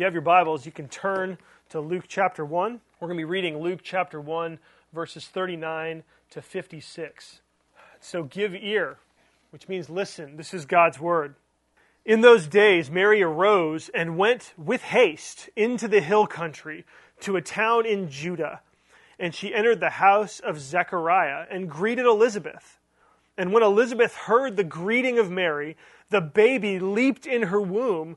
you have your Bibles, you can turn to Luke chapter 1. We're going to be reading Luke chapter 1, verses 39 to 56. So give ear, which means listen. This is God's word. In those days, Mary arose and went with haste into the hill country to a town in Judah. And she entered the house of Zechariah and greeted Elizabeth. And when Elizabeth heard the greeting of Mary, the baby leaped in her womb,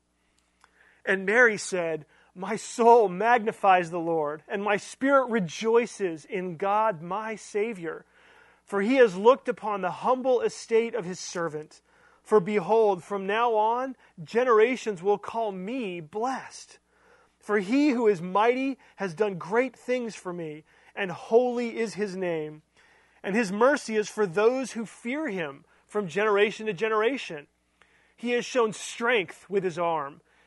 And Mary said, My soul magnifies the Lord, and my spirit rejoices in God my Savior. For he has looked upon the humble estate of his servant. For behold, from now on, generations will call me blessed. For he who is mighty has done great things for me, and holy is his name. And his mercy is for those who fear him from generation to generation. He has shown strength with his arm.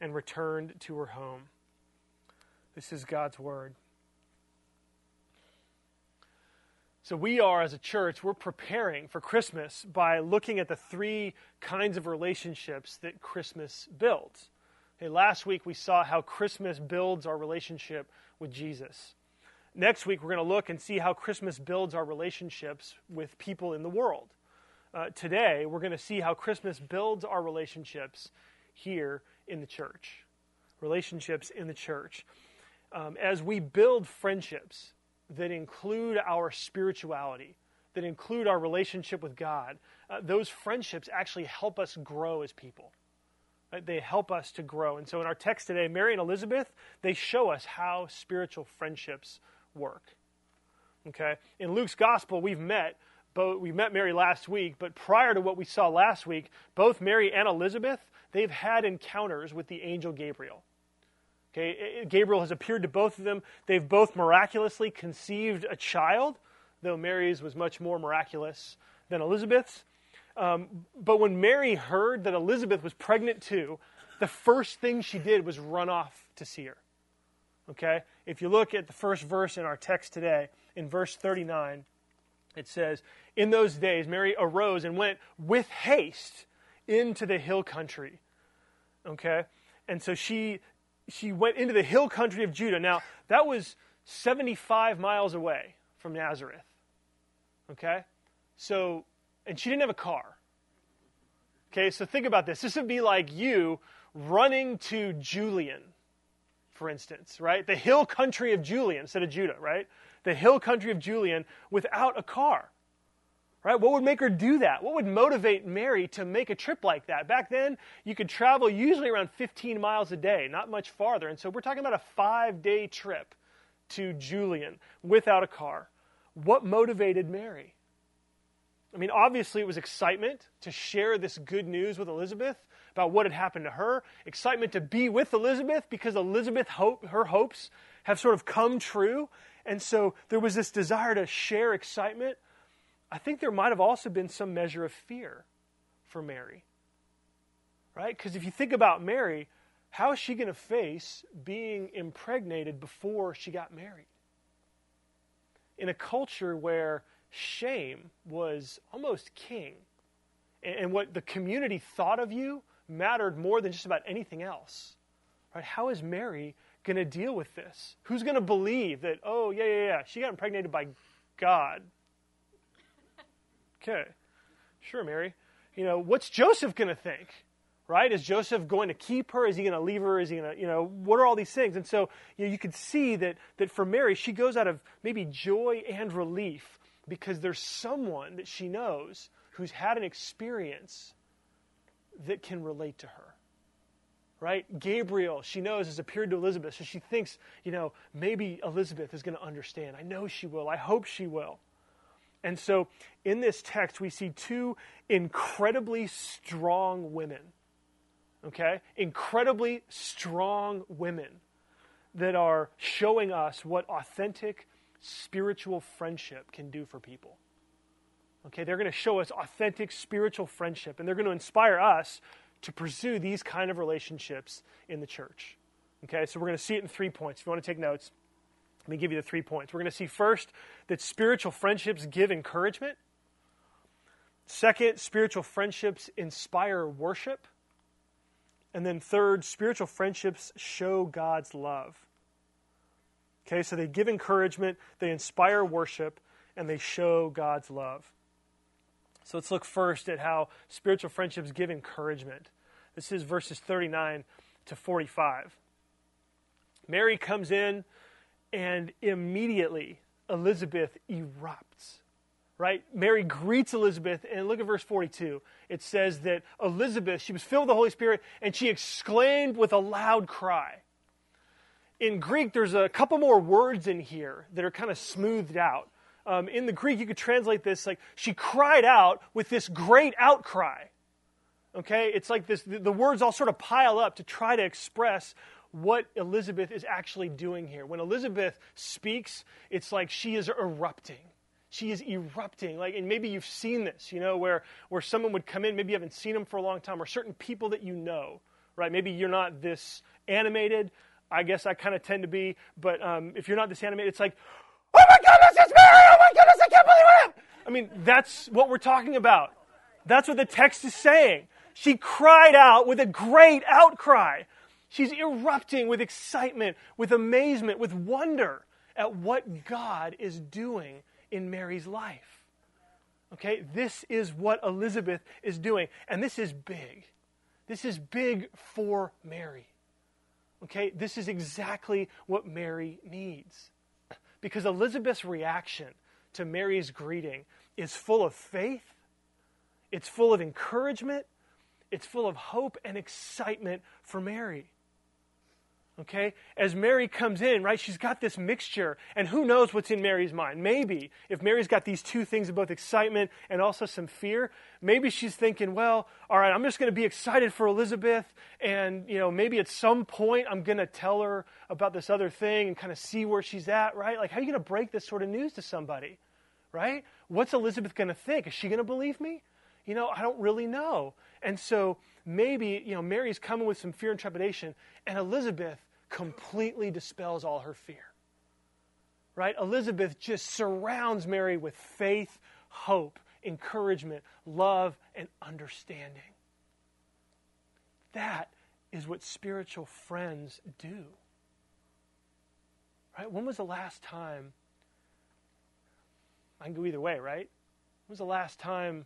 and returned to her home. This is God's word. So, we are, as a church, we're preparing for Christmas by looking at the three kinds of relationships that Christmas builds. Okay, last week we saw how Christmas builds our relationship with Jesus. Next week we're going to look and see how Christmas builds our relationships with people in the world. Uh, today we're going to see how Christmas builds our relationships here in the church, relationships in the church. Um, as we build friendships that include our spirituality, that include our relationship with God, uh, those friendships actually help us grow as people. Right? They help us to grow. And so in our text today, Mary and Elizabeth, they show us how spiritual friendships work. Okay? In Luke's gospel, we've met both, we met Mary last week, but prior to what we saw last week, both Mary and Elizabeth, they've had encounters with the angel Gabriel. Okay, Gabriel has appeared to both of them. They've both miraculously conceived a child, though Mary's was much more miraculous than Elizabeth's. Um, but when Mary heard that Elizabeth was pregnant too, the first thing she did was run off to see her. Okay? If you look at the first verse in our text today, in verse 39, it says, In those days, Mary arose and went with haste into the hill country. Okay? And so she she went into the hill country of Judah. Now, that was 75 miles away from Nazareth. Okay? So, and she didn't have a car. Okay, so think about this. This would be like you running to Julian, for instance, right? The hill country of Julian instead of Judah, right? The hill country of Julian without a car. Right? What would make her do that? What would motivate Mary to make a trip like that? Back then, you could travel usually around 15 miles a day, not much farther. And so we're talking about a five day trip to Julian without a car. What motivated Mary? I mean, obviously, it was excitement to share this good news with Elizabeth about what had happened to her, excitement to be with Elizabeth because Elizabeth, hope, her hopes have sort of come true. And so there was this desire to share excitement I think there might have also been some measure of fear for Mary. Right? Because if you think about Mary, how is she going to face being impregnated before she got married? In a culture where shame was almost king, and what the community thought of you mattered more than just about anything else. Right? How is Mary going to deal with this? Who's going to believe that, oh, yeah, yeah, yeah, she got impregnated by God? Okay. Sure, Mary. You know, what's Joseph going to think? right? Is Joseph going to keep her? Is he going to leave her? Is he going to, you know, what are all these things? And so you, know, you can see that, that for Mary, she goes out of maybe joy and relief because there's someone that she knows who's had an experience that can relate to her. Right? Gabriel, she knows, has appeared to Elizabeth, so she thinks, you know, maybe Elizabeth is going to understand. I know she will. I hope she will. And so in this text, we see two incredibly strong women okay? Incredibly strong women that are showing us what authentic spiritual friendship can do for people. Okay, they're going to show us authentic spiritual friendship, and they're going to inspire us to pursue these kind of relationships in the church. Okay, so we're going to see it in three points. If you want to take notes, let me give you the three points. We're going to see first that spiritual friendships give encouragement. Second, spiritual friendships inspire worship. And then, third, spiritual friendships show God's love. Okay, so they give encouragement, they inspire worship, and they show God's love. So let's look first at how spiritual friendships give encouragement. This is verses 39 to 45. Mary comes in, and immediately Elizabeth erupts right? Mary greets Elizabeth, and look at verse 42. It says that Elizabeth, she was filled with the Holy Spirit, and she exclaimed with a loud cry. In Greek, there's a couple more words in here that are kind of smoothed out. Um, in the Greek, you could translate this like she cried out with this great outcry. Okay? It's like this, the, the words all sort of pile up to try to express what Elizabeth is actually doing here. When Elizabeth speaks, it's like she is erupting. She is erupting. Like and maybe you've seen this you know where where someone would come in maybe you haven't seen them for a long time or certain people that you know right? Maybe you're not this animated. I guess i kind of tend to be but um, if you're not this animated it's like oh my goodness it's mary! Oh my goodness i can't believe it! I mean that's what we're talking about. That's what the text is saying. She cried out with a great outcry she's erupting with excitement with amazement with wonder at what god is doing in Mary's life. Okay, this is what Elizabeth is doing, and this is big. This is big for Mary. Okay, this is exactly what Mary needs. Because Elizabeth's reaction to Mary's greeting is full of faith, it's full of encouragement, it's full of hope and excitement for Mary. Okay? As Mary comes in, right, she's got this mixture, and who knows what's in Mary's mind? Maybe, if Mary's got these two things of both excitement and also some fear, maybe she's thinking, well, all right, I'm just going to be excited for Elizabeth, and, you know, maybe at some point I'm going to tell her about this other thing and kind of see where she's at, right? Like, how are you going to break this sort of news to somebody, right? What's Elizabeth going to think? Is she going to believe me? You know, I don't really know. And so maybe, you know, Mary's coming with some fear and trepidation, and Elizabeth completely dispels all her fear. Right? Elizabeth just surrounds Mary with faith, hope, encouragement, love, and understanding. That is what spiritual friends do. Right? When was the last time? I can go either way, right? When was the last time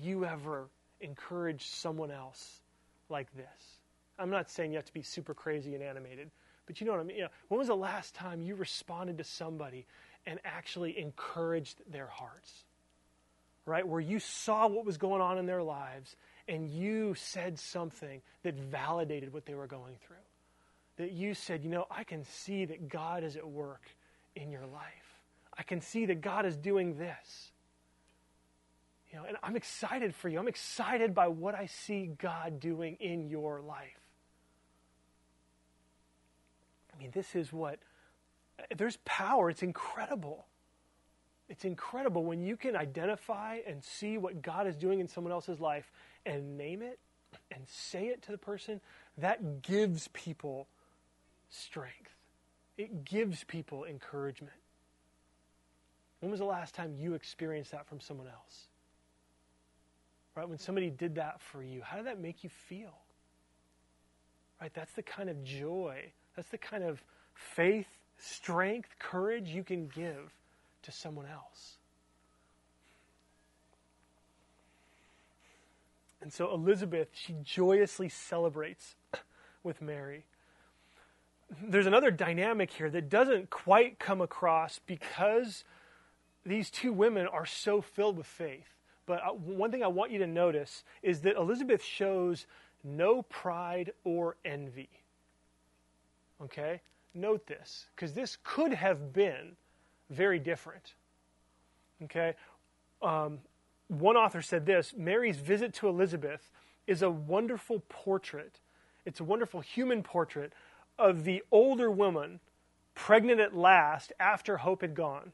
you ever encouraged someone else like this? I'm not saying you have to be super crazy and animated, but you know what I mean? You know, when was the last time you responded to somebody and actually encouraged their hearts? Right? Where you saw what was going on in their lives and you said something that validated what they were going through. That you said, you know, I can see that God is at work in your life. I can see that God is doing this. You know, and I'm excited for you. I'm excited by what I see God doing in your life. I mean, this is what, there's power. It's incredible. It's incredible when you can identify and see what God is doing in someone else's life and name it and say it to the person. That gives people strength, it gives people encouragement. When was the last time you experienced that from someone else? Right? When somebody did that for you, how did that make you feel? Right? That's the kind of joy that's the kind of faith, strength, courage you can give to someone else. And so Elizabeth, she joyously celebrates with Mary. There's another dynamic here that doesn't quite come across because these two women are so filled with faith. But uh, one thing I want you to notice is that Elizabeth shows no pride or envy. Okay? Note this, because this could have been very different. Okay? Um, one author said this Mary's visit to Elizabeth is a wonderful portrait. It's a wonderful human portrait of the older woman pregnant at last after hope had gone,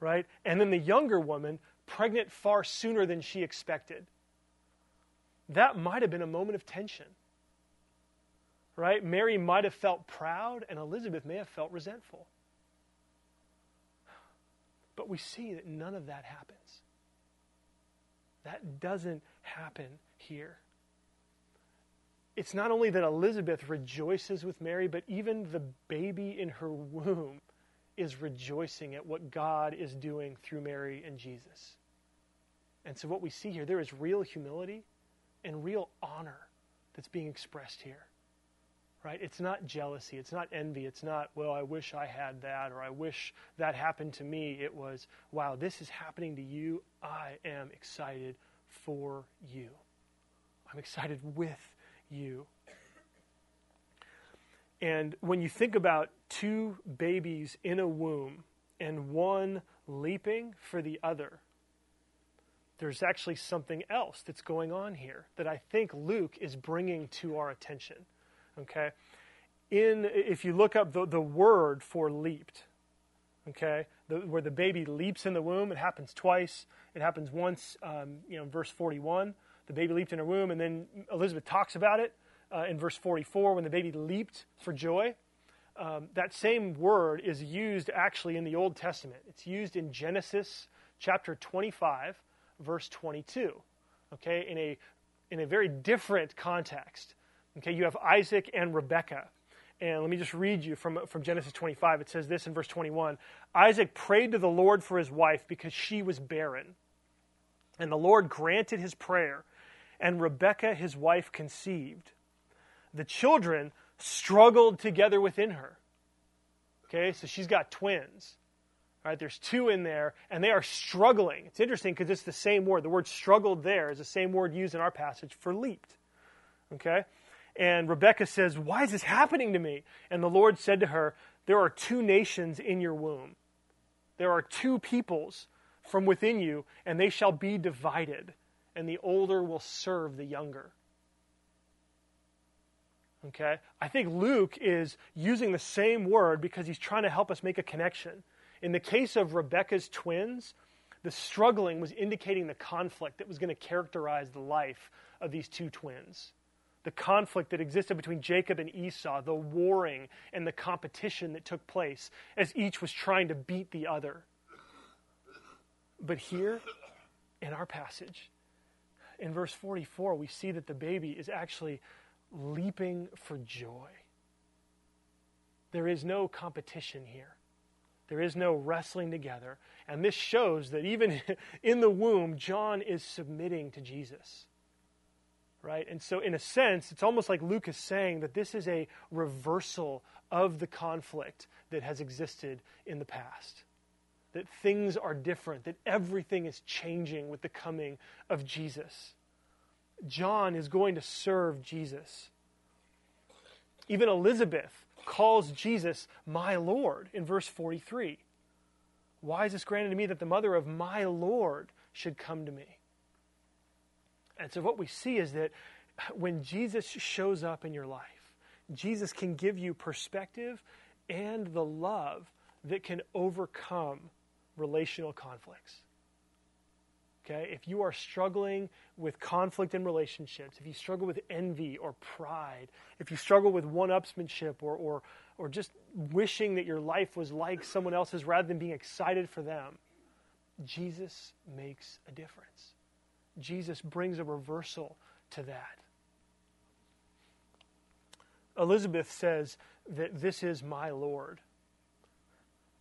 right? And then the younger woman pregnant far sooner than she expected. That might have been a moment of tension, right? Mary might have felt proud, and Elizabeth may have felt resentful. But we see that none of that happens. That doesn't happen here. It's not only that Elizabeth rejoices with Mary, but even the baby in her womb is rejoicing at what God is doing through Mary and Jesus. And so, what we see here, there is real humility and real honor that's being expressed here. Right? It's not jealousy. It's not envy. It's not, well, I wish I had that or I wish that happened to me. It was, wow, this is happening to you. I am excited for you. I'm excited with you. And when you think about two babies in a womb and one leaping for the other, there's actually something else that's going on here that I think Luke is bringing to our attention. Okay? In, if you look up the, the word for leaped, okay, the, where the baby leaps in the womb, it happens twice. It happens once, um, you know, verse 41, the baby leaped in her womb, and then Elizabeth talks about it uh, in verse 44 when the baby leaped for joy. Um, that same word is used actually in the Old Testament. It's used in Genesis chapter 25, verse 22. Okay, in a in a very different context. Okay, you have Isaac and Rebekah. And let me just read you from, from Genesis 25. It says this in verse 21 Isaac prayed to the Lord for his wife because she was barren. And the Lord granted his prayer, and Rebekah, his wife, conceived. The children struggled together within her. Okay, so she's got twins. Right, there's two in there, and they are struggling. It's interesting because it's the same word. The word struggled there is the same word used in our passage for leaped. Okay? And Rebecca says, Why is this happening to me? And the Lord said to her, There are two nations in your womb. There are two peoples from within you, and they shall be divided, and the older will serve the younger. Okay? I think Luke is using the same word because he's trying to help us make a connection. In the case of Rebecca's twins, the struggling was indicating the conflict that was going to characterize the life of these two twins. The conflict that existed between Jacob and Esau, the warring and the competition that took place as each was trying to beat the other. But here, in our passage, in verse 44, we see that the baby is actually leaping for joy. There is no competition here. There is no wrestling together. And this shows that even in the womb, John is submitting to Jesus. Right? And so, in a sense, it's almost like Luke is saying that this is a reversal of the conflict that has existed in the past. That things are different, that everything is changing with the coming of Jesus. John is going to serve Jesus. Even Elizabeth calls Jesus my Lord in verse 43. Why is this granted to me that the mother of my Lord should come to me? And so, what we see is that when Jesus shows up in your life, Jesus can give you perspective and the love that can overcome relational conflicts. Okay? If you are struggling with conflict in relationships, if you struggle with envy or pride, if you struggle with one upsmanship or, or, or just wishing that your life was like someone else's rather than being excited for them, Jesus makes a difference. Jesus brings a reversal to that. Elizabeth says that this is my Lord.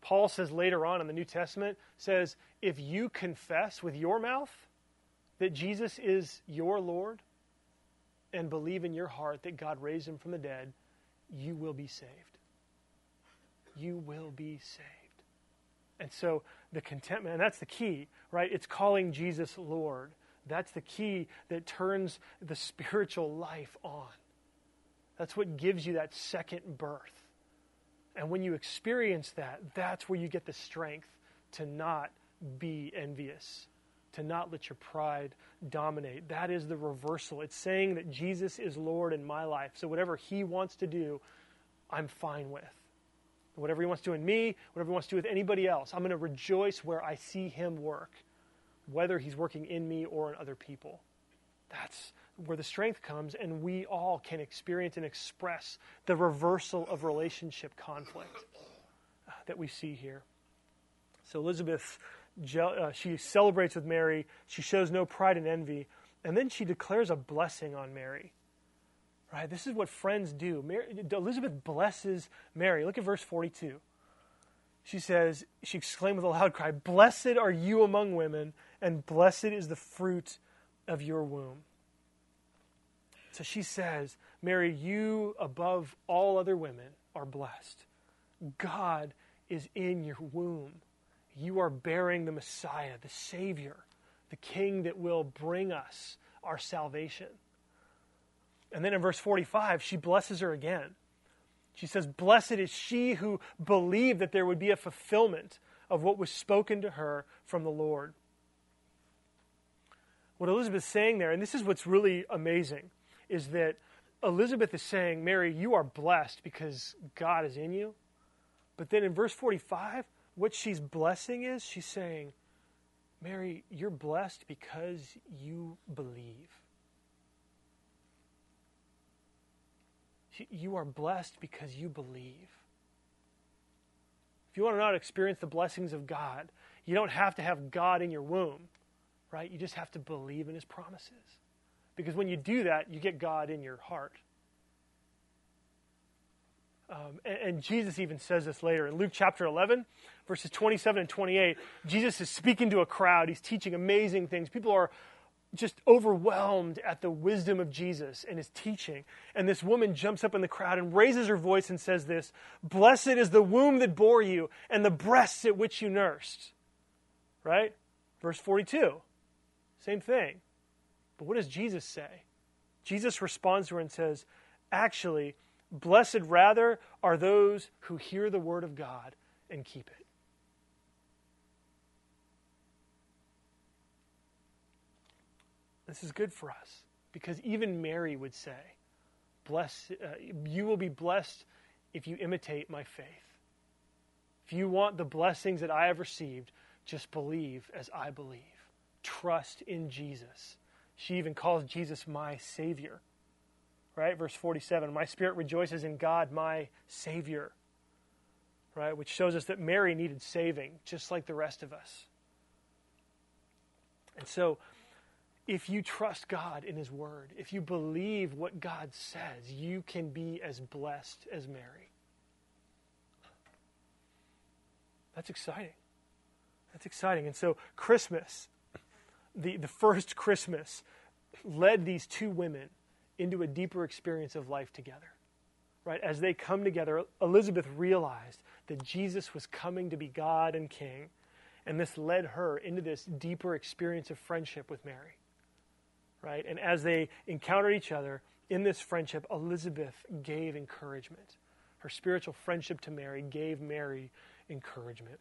Paul says later on in the New Testament, says, if you confess with your mouth that Jesus is your Lord and believe in your heart that God raised him from the dead, you will be saved. You will be saved. And so the contentment, and that's the key, right? It's calling Jesus Lord. That's the key that turns the spiritual life on. That's what gives you that second birth. And when you experience that, that's where you get the strength to not be envious, to not let your pride dominate. That is the reversal. It's saying that Jesus is Lord in my life. So whatever He wants to do, I'm fine with. Whatever He wants to do in me, whatever He wants to do with anybody else, I'm going to rejoice where I see Him work, whether He's working in me or in other people. That's where the strength comes, and we all can experience and express the reversal of relationship conflict uh, that we see here. So Elizabeth, uh, she celebrates with Mary. She shows no pride and envy, and then she declares a blessing on Mary. Right? This is what friends do. Mary, Elizabeth blesses Mary. Look at verse 42. She says, she exclaimed with a loud cry, Blessed are you among women, and blessed is the fruit of your womb. So she says, Mary, you above all other women are blessed. God is in your womb. You are bearing the Messiah, the Savior, the King that will bring us our salvation. And then in verse 45, she blesses her again. She says, Blessed is she who believed that there would be a fulfillment of what was spoken to her from the Lord. What Elizabeth's saying there, and this is what's really amazing, is that Elizabeth is saying, Mary, you are blessed because God is in you. But then in verse 45, what she's blessing is she's saying, Mary, you're blessed because you believe. You are blessed because you believe. If you want to not experience the blessings of God, you don't have to have God in your womb, right? You just have to believe in His promises. Because when you do that, you get God in your heart. Um, and, and, Jesus even says this later in Luke chapter 11, verses 27 and 28. Jesus is speaking to a crowd. He's teaching amazing things. People are just overwhelmed at the wisdom of Jesus and his teaching. And this woman jumps up in the crowd and raises her voice and says this Blessed is the womb that bore you and the breasts at which you nursed. Right? Verse 42. Same thing. But what does Jesus say? Jesus responds to her and says, Actually, blessed rather are those who hear the word of God and keep it. This is good for us because even Mary would say, Bless, uh, You will be blessed if you imitate my faith. If you want the blessings that I have received, just believe as I believe. Trust in Jesus. She even calls Jesus my Savior. Right? Verse 47 My spirit rejoices in God, my Savior. Right? Which shows us that Mary needed saving, just like the rest of us. And so, if you trust God in His Word, if you believe what God says, you can be as blessed as Mary. That's exciting. That's exciting. And so, Christmas the, the first Christmas led these two women into a deeper experience of life together. Right? As they come together, Elizabeth realized that Jesus was coming to be God and King, and this led her into this deeper experience of friendship with Mary. Right? And as they encountered each other in this friendship, Elizabeth gave encouragement. Her spiritual friendship to Mary gave Mary encouragement.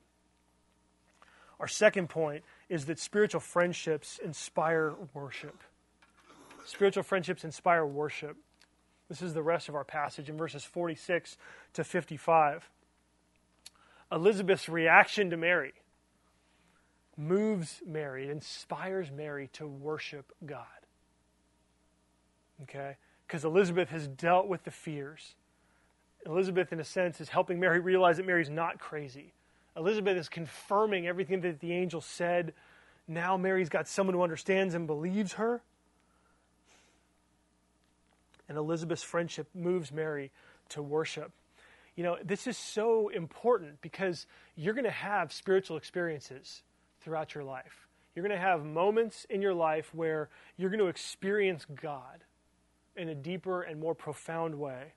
Our second point is that spiritual friendships inspire worship. Spiritual friendships inspire worship. This is the rest of our passage in verses 46 to 55. Elizabeth's reaction to Mary moves Mary, inspires Mary to worship God. Okay? Because Elizabeth has dealt with the fears. Elizabeth, in a sense, is helping Mary realize that Mary's not crazy. Elizabeth is confirming everything that the angel said. Now Mary's got someone who understands and believes her. And Elizabeth's friendship moves Mary to worship. You know, this is so important because you're going to have spiritual experiences throughout your life. You're going to have moments in your life where you're going to experience God. in a deeper and more profound way.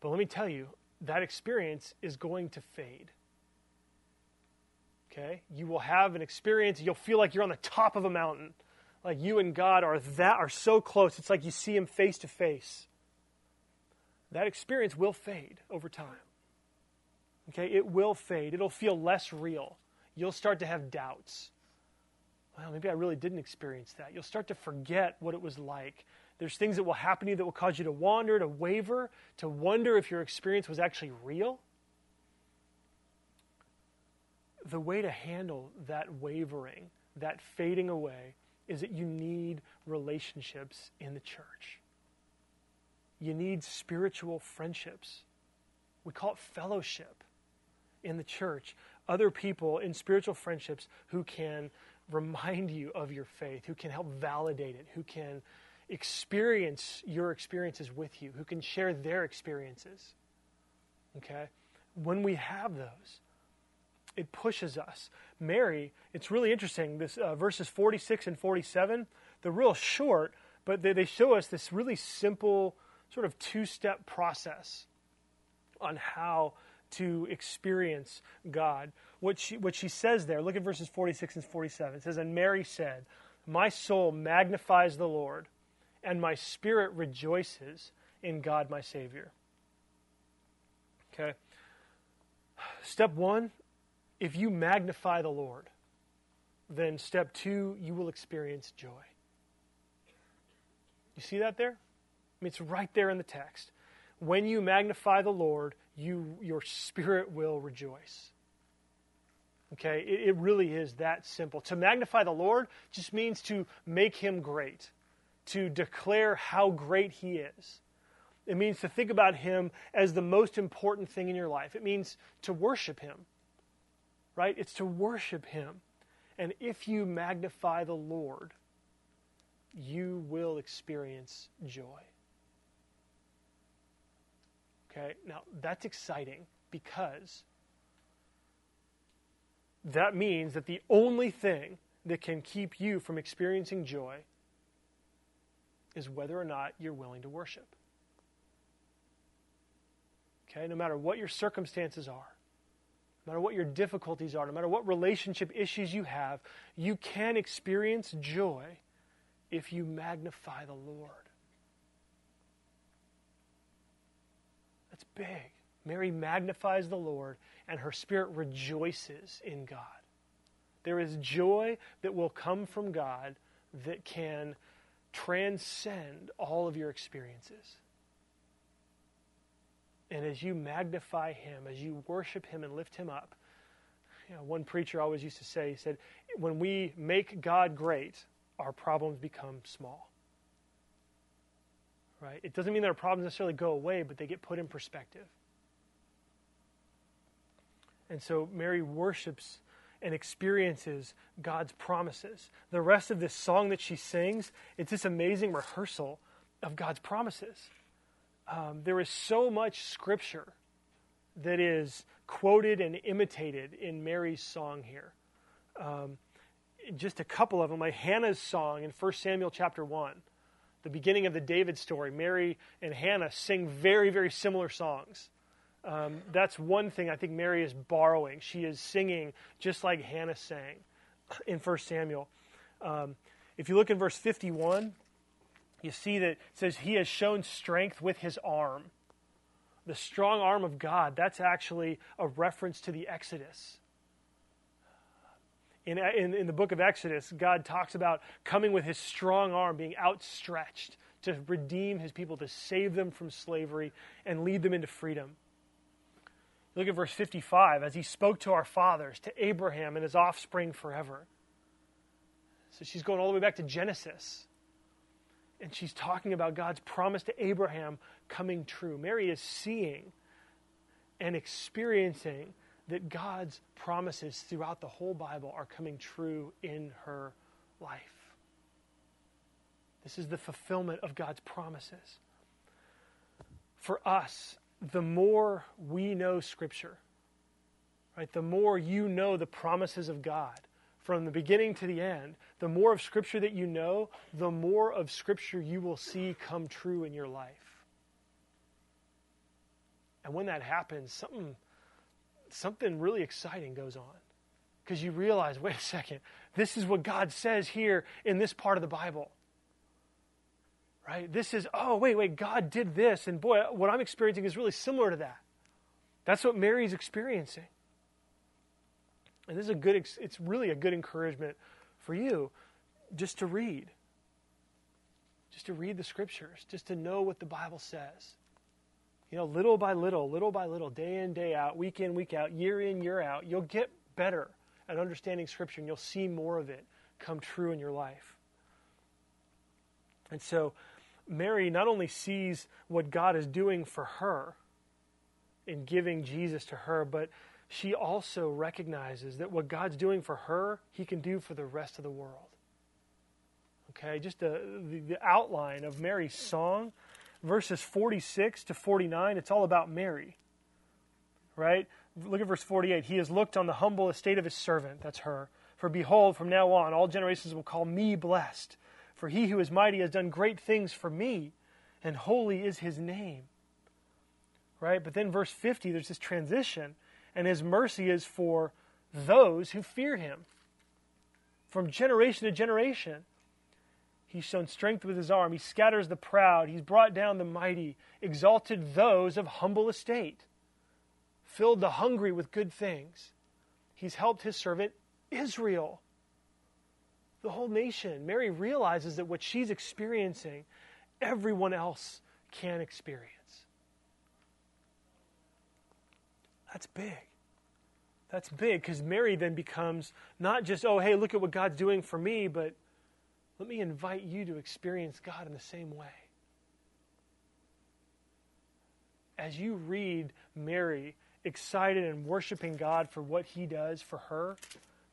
But let me tell you, that experience is going to fade. Okay? You will have an experience, you'll feel like you're on the top of a mountain. Like you and God are that are so close. It's like you see him face to face. That experience will fade over time. Okay? It will fade. It'll feel less real. You'll start to have doubts. Well, maybe I really didn't experience that. You'll start to forget what it was like. There's things that will happen to you that will cause you to wander, to waver, to wonder if your experience was actually real the way to handle that wavering, that fading away, is that you need relationships in the church. You need spiritual friendships. We call it fellowship in the church. Other people in spiritual friendships who can remind you of your faith, who can help validate it, who can experience your experiences with you, who can share their experiences. Okay? When we have those, it pushes us. Mary, it's really interesting. This uh, verses 46 and 47, they're real short, but they, they show us this really simple sort of two-step process on how to experience God. What she, what she says there, look at verses 46 and 47. It says, And Mary said, My soul magnifies the Lord, and my spirit rejoices in God my Savior. Okay. Step one if you magnify the Lord, then step two, you will experience joy. You see that there? I mean, it's right there in the text. When you magnify the Lord, you, your spirit will rejoice. Okay? It, it really is that simple. To magnify the Lord just means to make him great, to declare how great he is. It means to think about him as the most important thing in your life. It means to worship him right? It's to worship Him. And if you magnify the Lord, you will experience joy. Okay, now that's exciting because that means that the only thing that can keep you from experiencing joy is whether or not you're willing to worship. Okay, no matter what your circumstances are, no matter what your difficulties are, no matter what relationship issues you have, you can experience joy if you magnify the Lord. That's big. Mary magnifies the Lord, and her spirit rejoices in God. There is joy that will come from God that can transcend all of your experiences. And as you magnify him, as you worship him and lift him up, you know, one preacher always used to say, he said, when we make God great, our problems become small. Right? It doesn't mean that our problems necessarily go away, but they get put in perspective. And so Mary worships and experiences God's promises. The rest of this song that she sings, it's this amazing rehearsal of God's promises um, there is so much scripture that is quoted and imitated in Mary's song here. Um, just a couple of them, like Hannah's song in 1 Samuel chapter 1, the beginning of the David story. Mary and Hannah sing very, very similar songs. Um, that's one thing I think Mary is borrowing. She is singing just like Hannah sang in 1 Samuel. Um, if you look in verse 51, you see that it says he has shown strength with his arm. The strong arm of God, that's actually a reference to the Exodus. In, in, in, the book of Exodus, God talks about coming with his strong arm, being outstretched to redeem his people, to save them from slavery and lead them into freedom. Look at verse 55 as he spoke to our fathers, to Abraham and his offspring forever. So she's going all the way back to Genesis and she's talking about God's promise to Abraham coming true. Mary is seeing and experiencing that God's promises throughout the whole Bible are coming true in her life. This is the fulfillment of God's promises. For us, the more we know Scripture, right, the more you know the promises of God, from the beginning to the end, the more of Scripture that you know, the more of Scripture you will see come true in your life. And when that happens, something, something really exciting goes on. Because you realize, wait a second, this is what God says here in this part of the Bible. Right? This is, oh, wait, wait, God did this. And boy, what I'm experiencing is really similar to that. That's what Mary's experiencing. And this is a good, it's really a good encouragement for you just to read. Just to read the scriptures, just to know what the Bible says. You know, little by little, little by little, day in, day out, week in, week out, year in, year out, you'll get better at understanding scripture and you'll see more of it come true in your life. And so, Mary not only sees what God is doing for her in giving Jesus to her, but she also recognizes that what God's doing for her, He can do for the rest of the world. Okay, just a, the, the outline of Mary's song, verses 46 to 49, it's all about Mary. Right? Look at verse 48. He has looked on the humble estate of his servant, that's her. For behold, from now on, all generations will call me blessed. For he who is mighty has done great things for me, and holy is his name. Right? But then verse 50, there's this transition and his mercy is for those who fear him. From generation to generation, he's shown strength with his arm. He scatters the proud. He's brought down the mighty, exalted those of humble estate, filled the hungry with good things. He's helped his servant Israel, the whole nation. Mary realizes that what she's experiencing, everyone else can experience. That's big. That's big because Mary then becomes not just, oh, hey, look at what God's doing for me, but let me invite you to experience God in the same way. As you read Mary excited and worshiping God for what he does for her,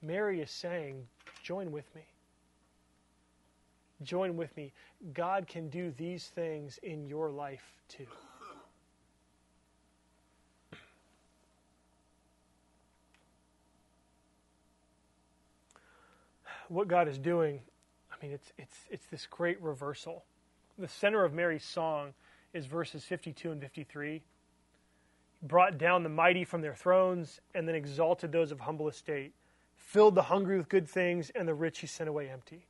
Mary is saying, join with me. Join with me. God can do these things in your life too. What God is doing, I mean, it's, it's, it's this great reversal. The center of Mary's song is verses 52 and 53. brought down the mighty from their thrones and then exalted those of humble estate, filled the hungry with good things, and the rich he sent away empty.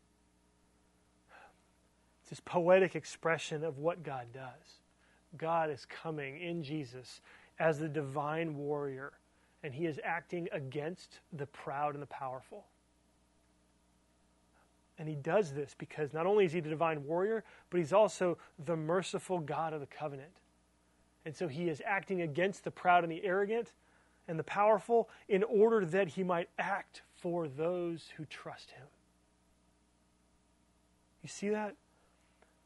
It's this poetic expression of what God does. God is coming in Jesus as the divine warrior, and he is acting against the proud and the powerful. And he does this because not only is he the divine warrior, but he's also the merciful God of the covenant. And so he is acting against the proud and the arrogant and the powerful in order that he might act for those who trust him. You see that?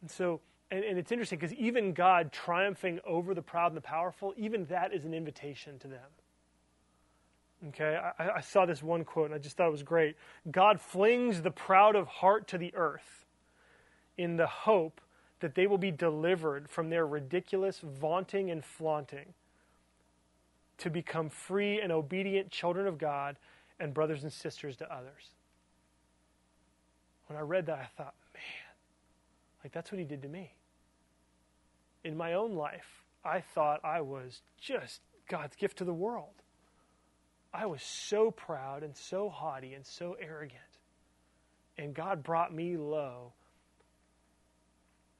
And so, and, and it's interesting because even God triumphing over the proud and the powerful, even that is an invitation to them. Okay, I, I, saw this one quote and I just thought it was great. God flings the proud of heart to the earth in the hope that they will be delivered from their ridiculous vaunting and flaunting to become free and obedient children of God and brothers and sisters to others. When I read that, I thought, man, like that's what he did to me. In my own life, I thought I was just God's gift to the world. I was so proud and so haughty and so arrogant. And God brought me low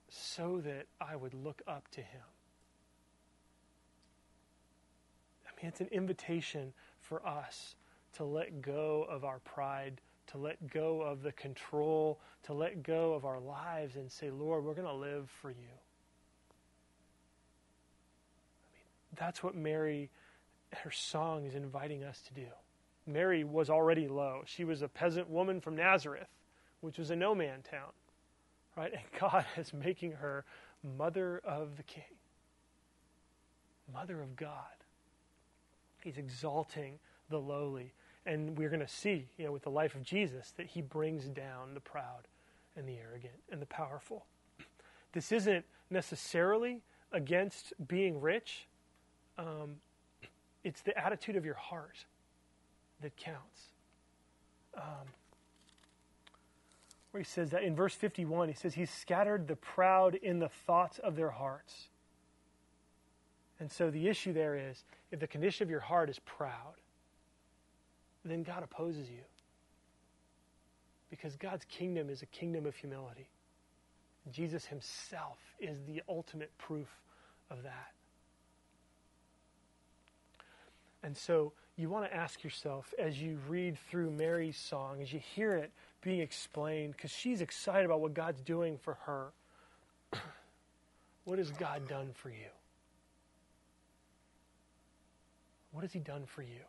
so that I would look up to Him. I mean, it's an invitation for us to let go of our pride, to let go of the control, to let go of our lives and say, Lord, we're going to live for you. I mean, that's what Mary her song is inviting us to do. Mary was already low. She was a peasant woman from Nazareth, which was a no man town. Right? And God is making her mother of the king, mother of God. He's exalting the lowly. And we're going to see, you know, with the life of Jesus, that he brings down the proud and the arrogant and the powerful. This isn't necessarily against being rich. Um, it's the attitude of your heart that counts. Um, where he says that in verse 51, he says, He's scattered the proud in the thoughts of their hearts. And so the issue there is if the condition of your heart is proud, then God opposes you. Because God's kingdom is a kingdom of humility. Jesus himself is the ultimate proof of that. And so you want to ask yourself as you read through Mary's song, as you hear it being explained, because she's excited about what God's doing for her, what has God done for you? What has He done for you?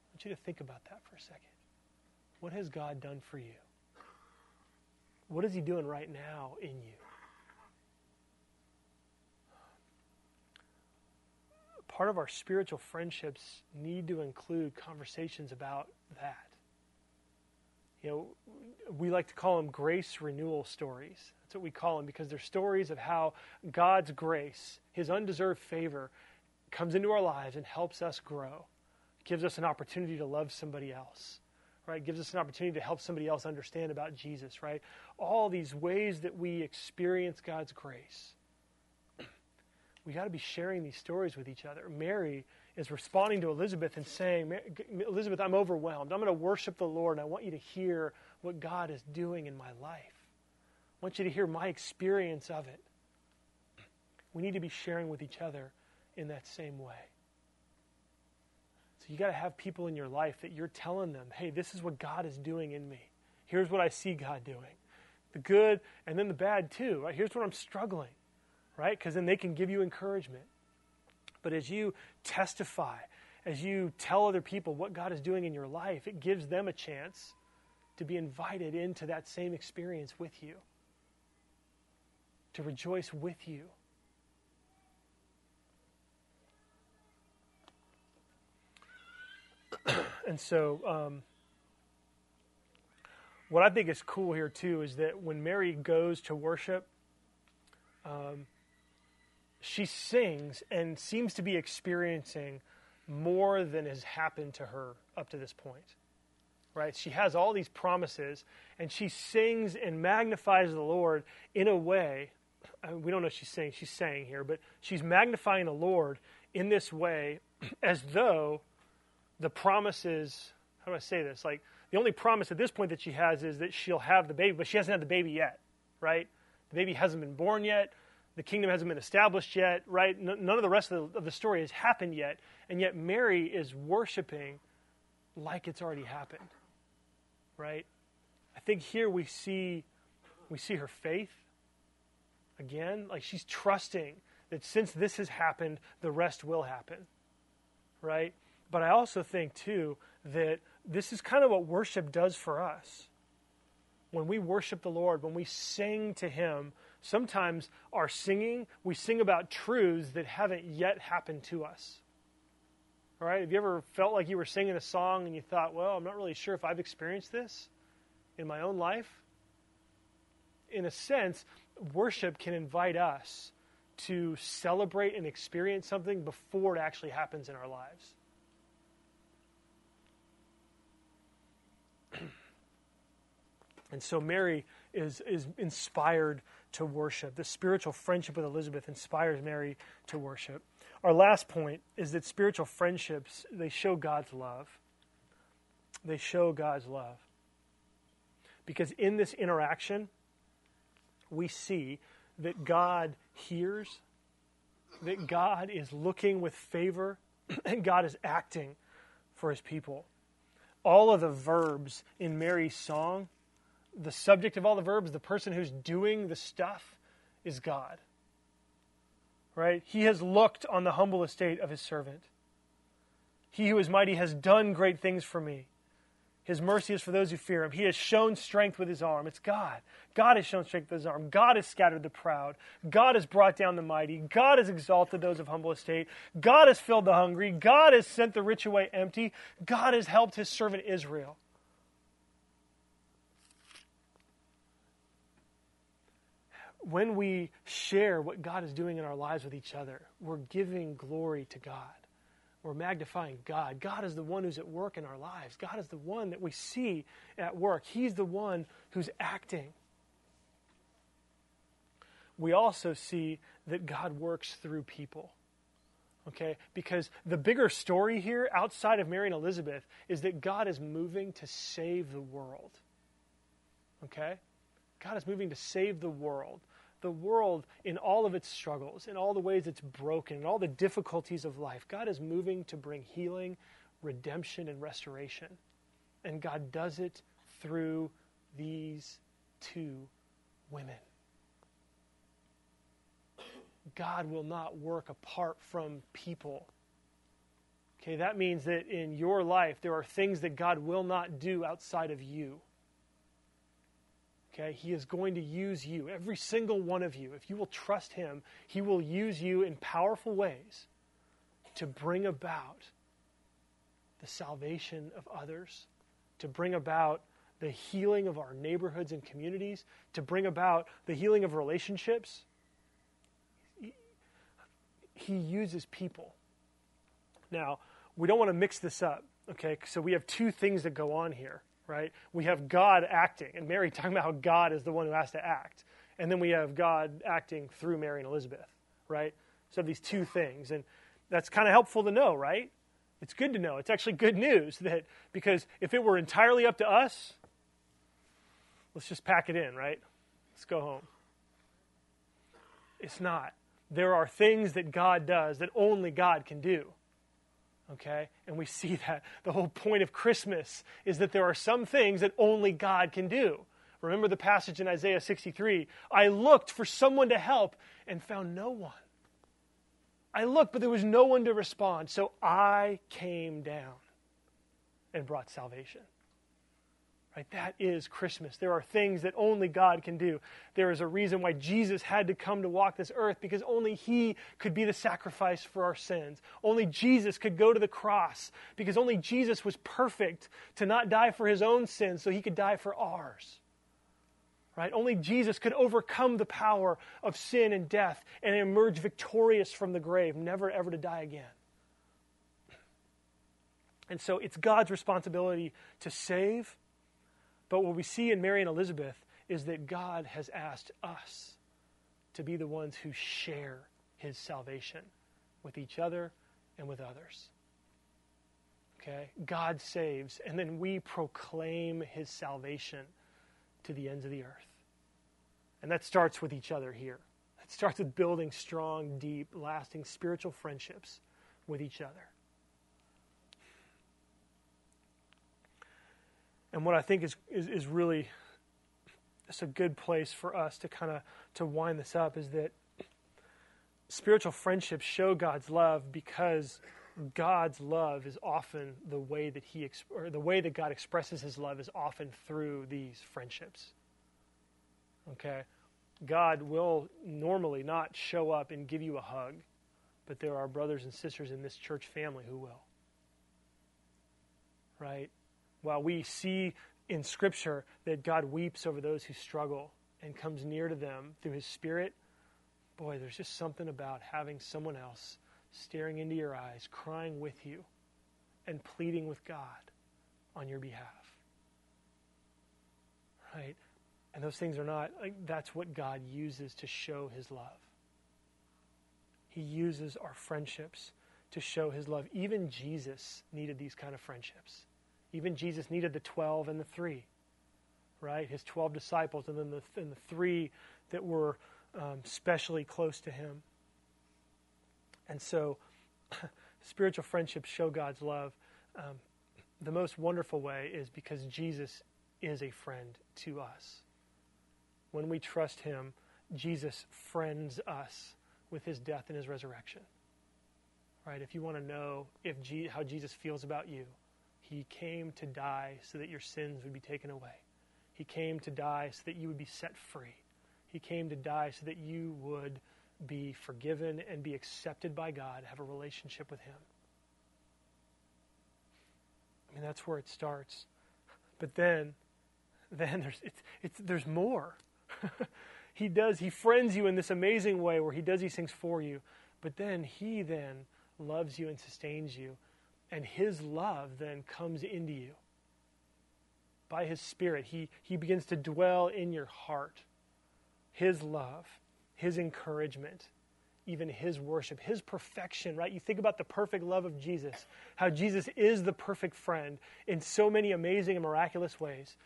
I want you to think about that for a second. What has God done for you? What is He doing right now in you? Part of our spiritual friendships need to include conversations about that. You know, we like to call them grace renewal stories. That's what we call them because they're stories of how God's grace, His undeserved favor, comes into our lives and helps us grow. It gives us an opportunity to love somebody else, right? Gives us an opportunity to help somebody else understand about Jesus, right? All these ways that we experience God's grace we got to be sharing these stories with each other. Mary is responding to Elizabeth and saying, Elizabeth, I'm overwhelmed. I'm going to worship the Lord, and I want you to hear what God is doing in my life. I want you to hear my experience of it. We need to be sharing with each other in that same way. So you got to have people in your life that you're telling them, hey, this is what God is doing in me. Here's what I see God doing. The good and then the bad too. Right? Here's what I'm struggling right? Because then they can give you encouragement. But as you testify, as you tell other people what God is doing in your life, it gives them a chance to be invited into that same experience with you, to rejoice with you. and so, um, what I think is cool here too is that when Mary goes to worship, um, she sings and seems to be experiencing more than has happened to her up to this point. Right? She has all these promises, and she sings and magnifies the Lord in a way. We don't know she's saying she's saying here, but she's magnifying the Lord in this way as though the promises, how do I say this? Like, the only promise at this point that she has is that she'll have the baby, but she hasn't had the baby yet, right? The baby hasn't been born yet the kingdom hasn't been established yet, right? None of the rest of the, of the story has happened yet. And yet Mary is worshiping like it's already happened, right? I think here we see, we see her faith again. Like she's trusting that since this has happened, the rest will happen, right? But I also think, too, that this is kind of what worship does for us. When we worship the Lord, when we sing to Him, sometimes our singing, we sing about truths that haven't yet happened to us. All right? Have you ever felt like you were singing a song and you thought, well, I'm not really sure if I've experienced this in my own life? In a sense, worship can invite us to celebrate and experience something before it actually happens in our lives. and so Mary is, is inspired to worship. The spiritual friendship with Elizabeth inspires Mary to worship. Our last point is that spiritual friendships, they show God's love. They show God's love. Because in this interaction, we see that God hears, that God is looking with favor, and God is acting for his people. All of the verbs in Mary's song the subject of all the verbs, the person who's doing the stuff, is God. Right? He has looked on the humble estate of his servant. He who is mighty has done great things for me. His mercy is for those who fear him. He has shown strength with his arm. It's God. God has shown strength with his arm. God has scattered the proud. God has brought down the mighty. God has exalted those of humble estate. God has filled the hungry. God has sent the rich away empty. God has helped his servant Israel. When we share what God is doing in our lives with each other, we're giving glory to God. we're magnifying God. God is the one who's at work in our lives. God is the one that we see at work. He's the one who's acting. We also see that God works through people. Okay? Because the bigger story here, outside of Mary and Elizabeth, is that God is moving to save the world. Okay? God is moving to save the world the world in all of its struggles, in all the ways it's broken, in all the difficulties of life. God is moving to bring healing, redemption, and restoration. And God does it through these two women. God will not work apart from people. Okay, that means that in your life there are things that God will not do outside of you. Okay, he is going to use you, every single one of you. If you will trust him, he will use you in powerful ways to bring about the salvation of others, to bring about the healing of our neighborhoods and communities, to bring about the healing of relationships. He uses people. Now, we don't want to mix this up, okay? So we have two things that go on here right? We have God acting, and Mary talking about how God is the one who has to act. And then we have God acting through Mary and Elizabeth, right? So these two things. And that's kind of helpful to know, right? It's good to know. It's actually good news that because if it were entirely up to us, let's just pack it in, right? Let's go home. It's not. There are things that God does that only God can do. Okay? And we see that the whole point of Christmas is that there are some things that only God can do. Remember the passage in Isaiah 63 I looked for someone to help and found no one. I looked, but there was no one to respond. So I came down and brought salvation. Right? That is Christmas. There are things that only God can do. There is a reason why Jesus had to come to walk this earth because only He could be the sacrifice for our sins. Only Jesus could go to the cross because only Jesus was perfect to not die for His own sins so He could die for ours. Right? Only Jesus could overcome the power of sin and death and emerge victorious from the grave, never ever to die again. And so it's God's responsibility to save but what we see in Mary and Elizabeth is that God has asked us to be the ones who share his salvation with each other and with others. Okay? God saves, and then we proclaim his salvation to the ends of the earth. And that starts with each other here. It starts with building strong, deep, lasting spiritual friendships with each other. And what I think is, is, is really it's a good place for us to kind of to wind this up is that spiritual friendships show God's love because God's love is often the way that he or the way that God expresses his love is often through these friendships. Okay? God will normally not show up and give you a hug, but there are brothers and sisters in this church family who will. Right? While we see in Scripture that God weeps over those who struggle and comes near to them through His Spirit, boy, there's just something about having someone else staring into your eyes, crying with you, and pleading with God on your behalf. Right? And those things are not, like, that's what God uses to show His love. He uses our friendships to show His love. Even Jesus needed these kind of friendships. Even Jesus needed the 12 and the three, right? His 12 disciples and then the, and the three that were um, specially close to him. And so, spiritual friendships show God's love. Um, the most wonderful way is because Jesus is a friend to us. When we trust him, Jesus friends us with his death and his resurrection. Right? If you want to know if G- how Jesus feels about you, he came to die so that your sins would be taken away. He came to die so that you would be set free. He came to die so that you would be forgiven and be accepted by God, have a relationship with Him. I mean, that's where it starts. But then, then there's, it's, it's, there's more. he does, He friends you in this amazing way where He does these things for you. But then He then loves you and sustains you. And his love then comes into you. By his Spirit, he, he begins to dwell in your heart. His love, his encouragement, even his worship, his perfection, right? You think about the perfect love of Jesus, how Jesus is the perfect friend in so many amazing and miraculous ways.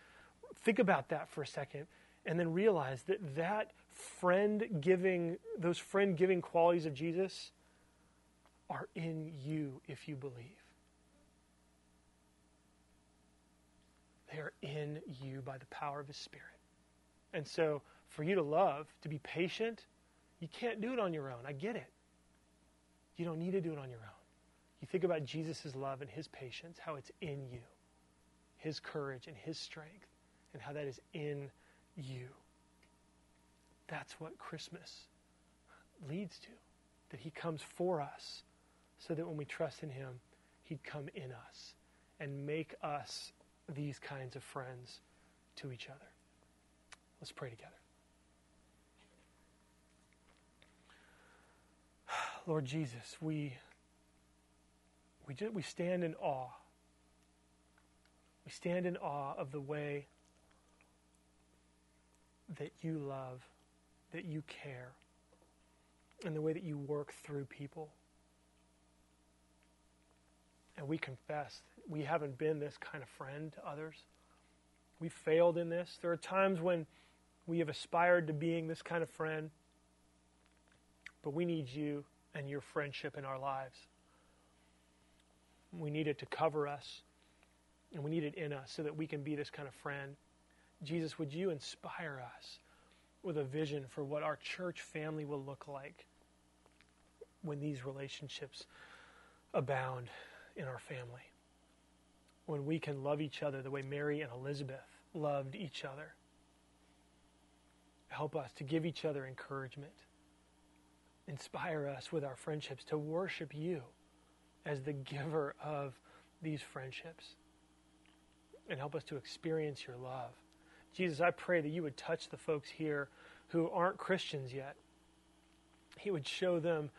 Think about that for a second and then realize that that friend giving, those friend giving qualities of Jesus are in you if you believe. They are in you by the power of His Spirit. And so, for you to love, to be patient, you can't do it on your own. I get it. You don't need to do it on your own. You think about Jesus' love and his patience, how it's in you, his courage and his strength, and how that is in you. That's what Christmas leads to. That he comes for us so that when we trust in him, he'd come in us and make us these kinds of friends to each other. Let's pray together. Lord Jesus, we, we, just, we stand in awe. We stand in awe of the way that you love, that you care, and the way that you work through people. And we confess we haven't been this kind of friend to others. We failed in this. There are times when we have aspired to being this kind of friend, but we need you and your friendship in our lives. We need it to cover us, and we need it in us so that we can be this kind of friend. Jesus, would you inspire us with a vision for what our church family will look like when these relationships abound in our family? When we can love each other the way Mary and Elizabeth loved each other. Help us to give each other encouragement inspire us with our friendships to worship you as the giver of these friendships and help us to experience your love. Jesus, I pray that you would touch the folks here who aren't Christians yet. He would show them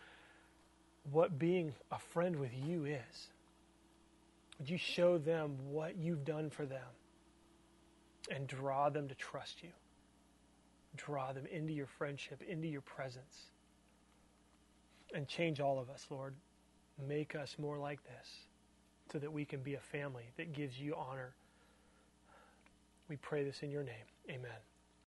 what being a friend with you is. Would you show them what you've done for them and draw them to trust you? Draw them into your friendship, into your presence and change all of us, Lord. Make us more like this so that we can be a family that gives you honor. We pray this in your name. Amen.